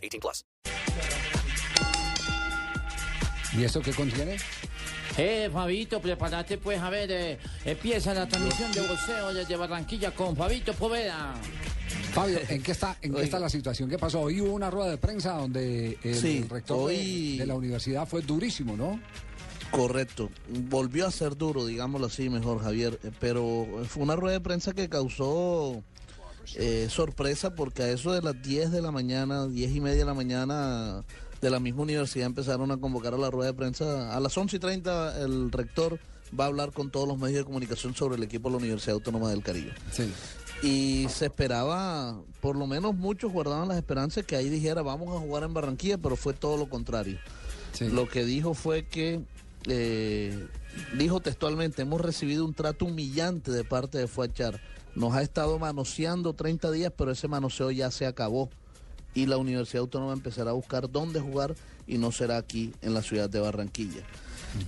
18 plus. ¿Y esto qué contiene? Eh, Fabito, prepárate pues, a ver, eh, empieza la transmisión de boxeo desde Barranquilla con Fabito Poveda. Fabio, ¿en qué está, en qué está la situación? ¿Qué pasó? Hoy hubo una rueda de prensa donde el Sí, rector hoy- de, la universidad fue durísimo, ¿no? Correcto. Volvió a ser duro, digámoslo así, mejor Javier. Eh, Pero fue una rueda de prensa que causó eh, sorpresa porque a eso de las 10 de la mañana, 10 y media de la mañana de la misma universidad empezaron a convocar a la rueda de prensa. A las 11 y 30 el rector va a hablar con todos los medios de comunicación sobre el equipo de la Universidad Autónoma del Caribe. Sí. Y se esperaba, por lo menos muchos guardaban las esperanzas que ahí dijera vamos a jugar en Barranquilla, pero fue todo lo contrario. sí. Lo que dijo fue que, eh, dijo textualmente, hemos recibido un trato humillante de parte de Fuachar. Nos ha estado manoseando 30 días, pero ese manoseo ya se acabó. Y la Universidad Autónoma empezará a buscar dónde jugar y no será aquí en la ciudad de Barranquilla.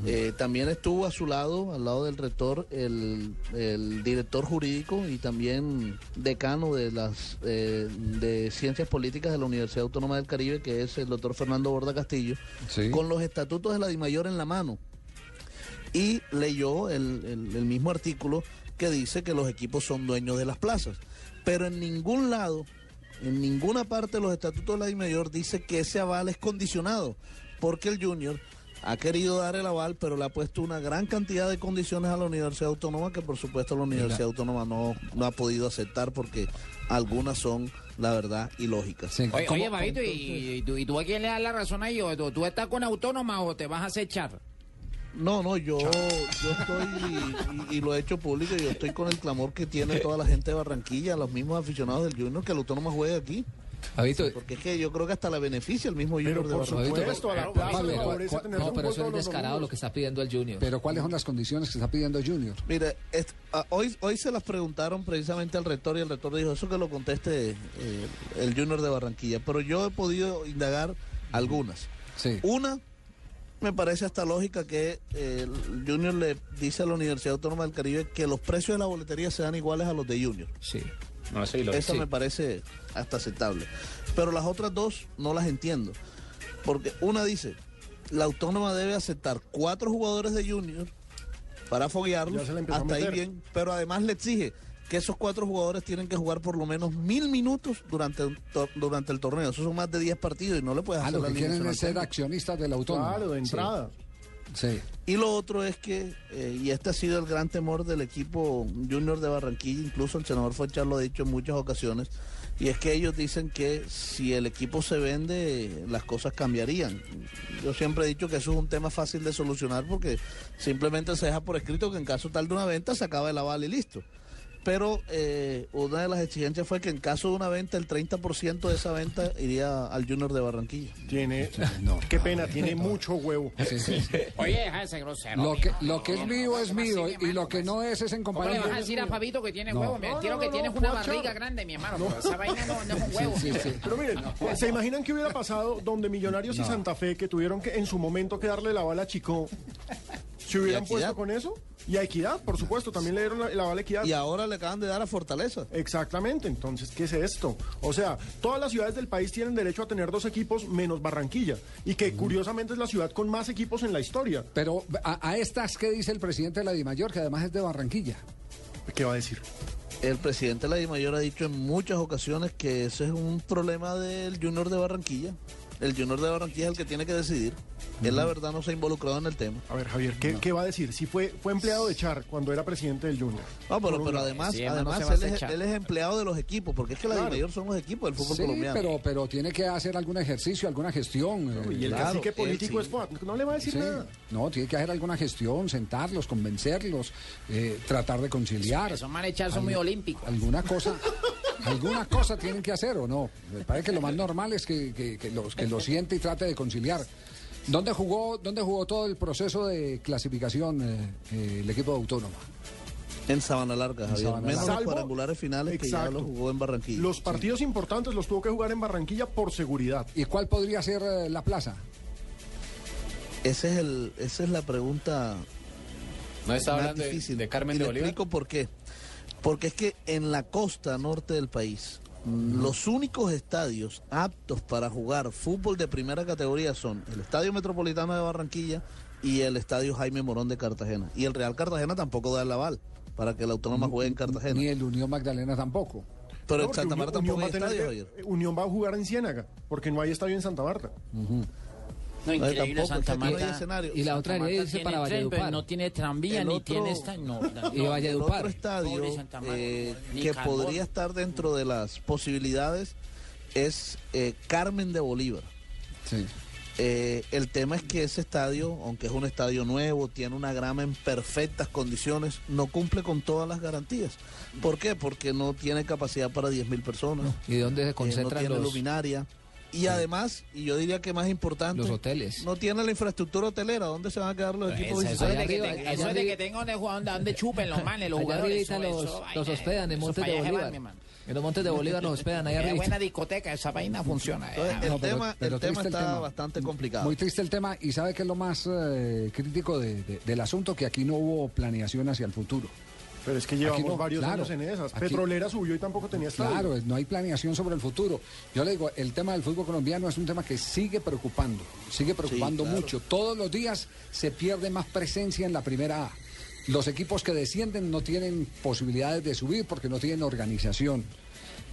Eh, también estuvo a su lado, al lado del rector, el, el director jurídico y también decano de las eh, de ciencias políticas de la Universidad Autónoma del Caribe, que es el doctor Fernando Borda Castillo, Sí. con los estatutos de la DIMAYOR en la mano. Y leyó el, el- el mismo artículo que dice que los equipos son dueños de las plazas. Pero en ningún lado, en ninguna parte de los estatutos de la DIMAYOR dice que ese aval es condicionado, porque el Junior ha querido dar el aval, pero le ha puesto una gran cantidad de condiciones a la Universidad Autónoma que por supuesto la Universidad Autónoma no, no ha podido aceptar porque algunas son, la verdad, ilógicas. Sí. Oye, ¿Cómo- oye Fabito, ¿y, y tú, y tú a quién le das la razón ahí? ¿O tú, tú estás con autónoma o te vas a acechar? No, no, yo, yo estoy, y, y lo he hecho público, yo estoy con el clamor que tiene toda la gente de Barranquilla, los mismos aficionados del Junior, que el Autónoma juegue aquí. Fabito, Porque es que yo creo que hasta la beneficia el mismo Junior de por Barranquilla. supuesto, a la plaza Pablo, le favorece ¿cuál- tener No, un pero eso es descarado lo que está pidiendo el Junior. pero ¿cuáles son las condiciones que está pidiendo Junior? Mire, est- ah, hoy, hoy se las preguntaron precisamente al rector y el rector dijo eso que lo conteste eh, el Junior de Barranquilla. Pero yo he podido indagar algunas. Sí. Una, me parece hasta lógica que eh, el Junior le dice a la Universidad Autónoma del Caribe que los precios de la boletería sean iguales a los de Junior. Sí. Esa Sí. me parece hasta aceptable. Pero las otras dos no las entiendo. Porque una dice, la autónoma debe aceptar cuatro jugadores de junior para foguearlos, hasta ahí bien, pero además le exige que esos cuatro jugadores tienen que jugar por lo menos mil minutos durante durante el torneo. Eso son más de 10 partidos y no le puedes Ah, hacer lo la que quieren es ser accionistas del autónomo. Claro, de Sí, entrada. Sí. Y lo otro es que, eh, y este ha sido el gran temor del equipo junior de Barranquilla, incluso el senador Fochar lo ha dicho en muchas ocasiones, y es que ellos dicen que si el equipo se vende, las cosas cambiarían. Yo siempre he dicho que eso es un tema fácil de solucionar porque simplemente se deja por escrito que en caso tal de una venta se acaba el aval y listo. Pero eh, una de las exigencias fue que en caso de una venta, el 30% de esa venta iría al Junior de Barranquilla. Tiene, no, qué pena, tiene mucho huevo. Sí, sí, sí. Oye, deja ese grosero. Lo que, lo que es mío es mío y lo que no es es en ¿Cómo le vas a decir a Fabito que tiene No. huevo? Me No, que no, tienes no, una barriga grande, mi hermano. pero esa vaina no, no es un huevo. Sí, sí. Pero miren, ¿se imaginan qué hubiera pasado donde Millonarios y. Santa Fe, que tuvieron que en su momento que darle la bala a Chico, se hubieran puesto con eso? Y a Equidad, por supuesto, también le dieron la, la Equidad. Y ahora le acaban de dar a Fortaleza. Exactamente, entonces, ¿qué es esto? O sea, todas las ciudades del país tienen derecho a tener dos equipos menos Barranquilla, y que curiosamente es la ciudad con más equipos en la historia. Pero a, a estas, ¿qué dice el presidente de la DIMAYOR, que además es de Barranquilla? ¿Qué va a decir? El presidente de la DIMAYOR ha dicho en muchas ocasiones que ese es un problema del Junior de Barranquilla. El Junior de Barranquilla es el que tiene que decidir. Él, la verdad, no se ha involucrado en el tema. A ver, Javier, ¿qué, qué va a decir? Si fue, fue empleado de Char cuando era presidente del Junior. No, pero, además, Sí, además él, es, él empleado de los equipos, porque es que la Claro. DIMAYOR son los equipos del fútbol Sí, colombiano. pero, pero tiene que hacer algún ejercicio, alguna gestión. eh, Y el Claro, cacique él político sí. es no le va a decir Sí. nada. No, tiene que hacer alguna gestión, sentarlos, convencerlos, eh, tratar de conciliar. Esos manes Char son muy olímpicos. Alguna cosa. Alguna cosa tienen que hacer o no. Me parece que lo más normal es que, que- que los, que lo siente y trate de conciliar. ¿Dónde jugó, dónde jugó todo el proceso de clasificación eh, eh, el equipo de Autónoma? En Sabana Larga, Javier. Sabana Menos Larga. los cuadrangulares finales que ya Exacto. los jugó en Barranquilla. Los partidos importantes los tuvo que jugar en Barranquilla por seguridad. ¿Y cuál podría ser eh, la plaza? Ese es el, esa es la pregunta No está hablando de, difícil. de Carmen Y de Bolívar. explico por qué. Porque es que en la costa norte del país, los únicos estadios aptos para jugar fútbol de primera categoría son el Estadio Metropolitano de Barranquilla y el Estadio Jaime Morón de Cartagena. Y el Real Cartagena tampoco da el aval para que la Autónoma juegue en Cartagena. Ni el Unión Magdalena tampoco. Pero No, en Santa Unión- Marta Unión tampoco hay a tener estadio, que- Javier. Unión va a jugar en Ciénaga, porque no hay estadio en Santa Marta. No, increíble tampoco, Santa Marta. escenario. Y la otra irse tiene para Valledupar. No tiene tranvía, ni tiene esta... No, Y Valledupar. otro estadio eh, que carbón. podría estar dentro de las posibilidades es eh, Carmen de Bolívar. Sí. Eh, el tema es que ese estadio, aunque es un estadio nuevo, tiene una grama en perfectas condiciones, no cumple con todas las garantías. ¿Por qué? Porque no tiene capacidad para 10.000 personas. ¿Y dónde se eh, no concentran tiene los, luminaria. Y además, y yo diría que más importante, los hoteles? no tiene la infraestructura hotelera. ¿Dónde se van a quedar los equipos? Eso, es de que, arriba, te- allá eso es de que tengan donde, jugar- donde chupen los manes, los jugadores. eso- los, eso, los vaina, hospedan en Montes de van, Bolívar. mi hermano. En los Montes de Bolívar los hospedan allá Es arriba. buena discoteca, esa vaina funciona. eh. Entonces, el No, pero- tema, pero el tema el está tema. bastante complicado. Muy triste el tema y sabe que es lo más eh, crítico de- de- del asunto, que aquí no hubo planeación hacia el futuro. Pero es que llevamos no, varios claro. años en esas. Aquí- Petrolera subió y tampoco tenía estadio. Claro, no hay planeación sobre el futuro. Yo le digo, el tema del fútbol colombiano es un tema que sigue preocupando, sigue preocupando claro. mucho. Todos los días se pierde más presencia en la primera A. Los equipos que descienden no tienen posibilidades de subir porque no tienen organización.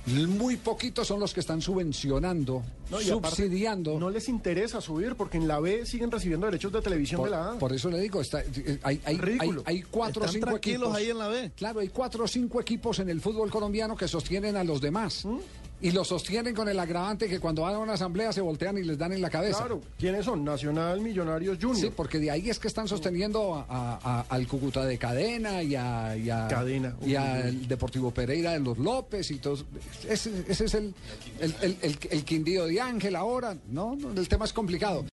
Muy poquitos son los que están subvencionando, No, y aparte, subsidiando. No les interesa subir porque en la B siguen recibiendo derechos de televisión por, de la A. por eso le digo, está- eh, hay, hay, Ridículo. hay- hay cuatro o Están cinco tranquilos equipos. ahí en la B. Claro, hay cuatro o cinco equipos en el fútbol colombiano que sostienen a los demás. ¿Mm? Y los sostienen con el agravante que cuando van a una asamblea se voltean y les dan en la cabeza. Claro, ¿quiénes son? Nacional, Millonarios, Junior. Sí, porque de ahí es que están sosteniendo a- a- a- al Cúcuta de Cadena y, a, y, Cadena. y al Deportivo Pereira de los López y todo. Ese, ese es el, el, el, Quindío de Ángel ahora. No, el tema es complicado.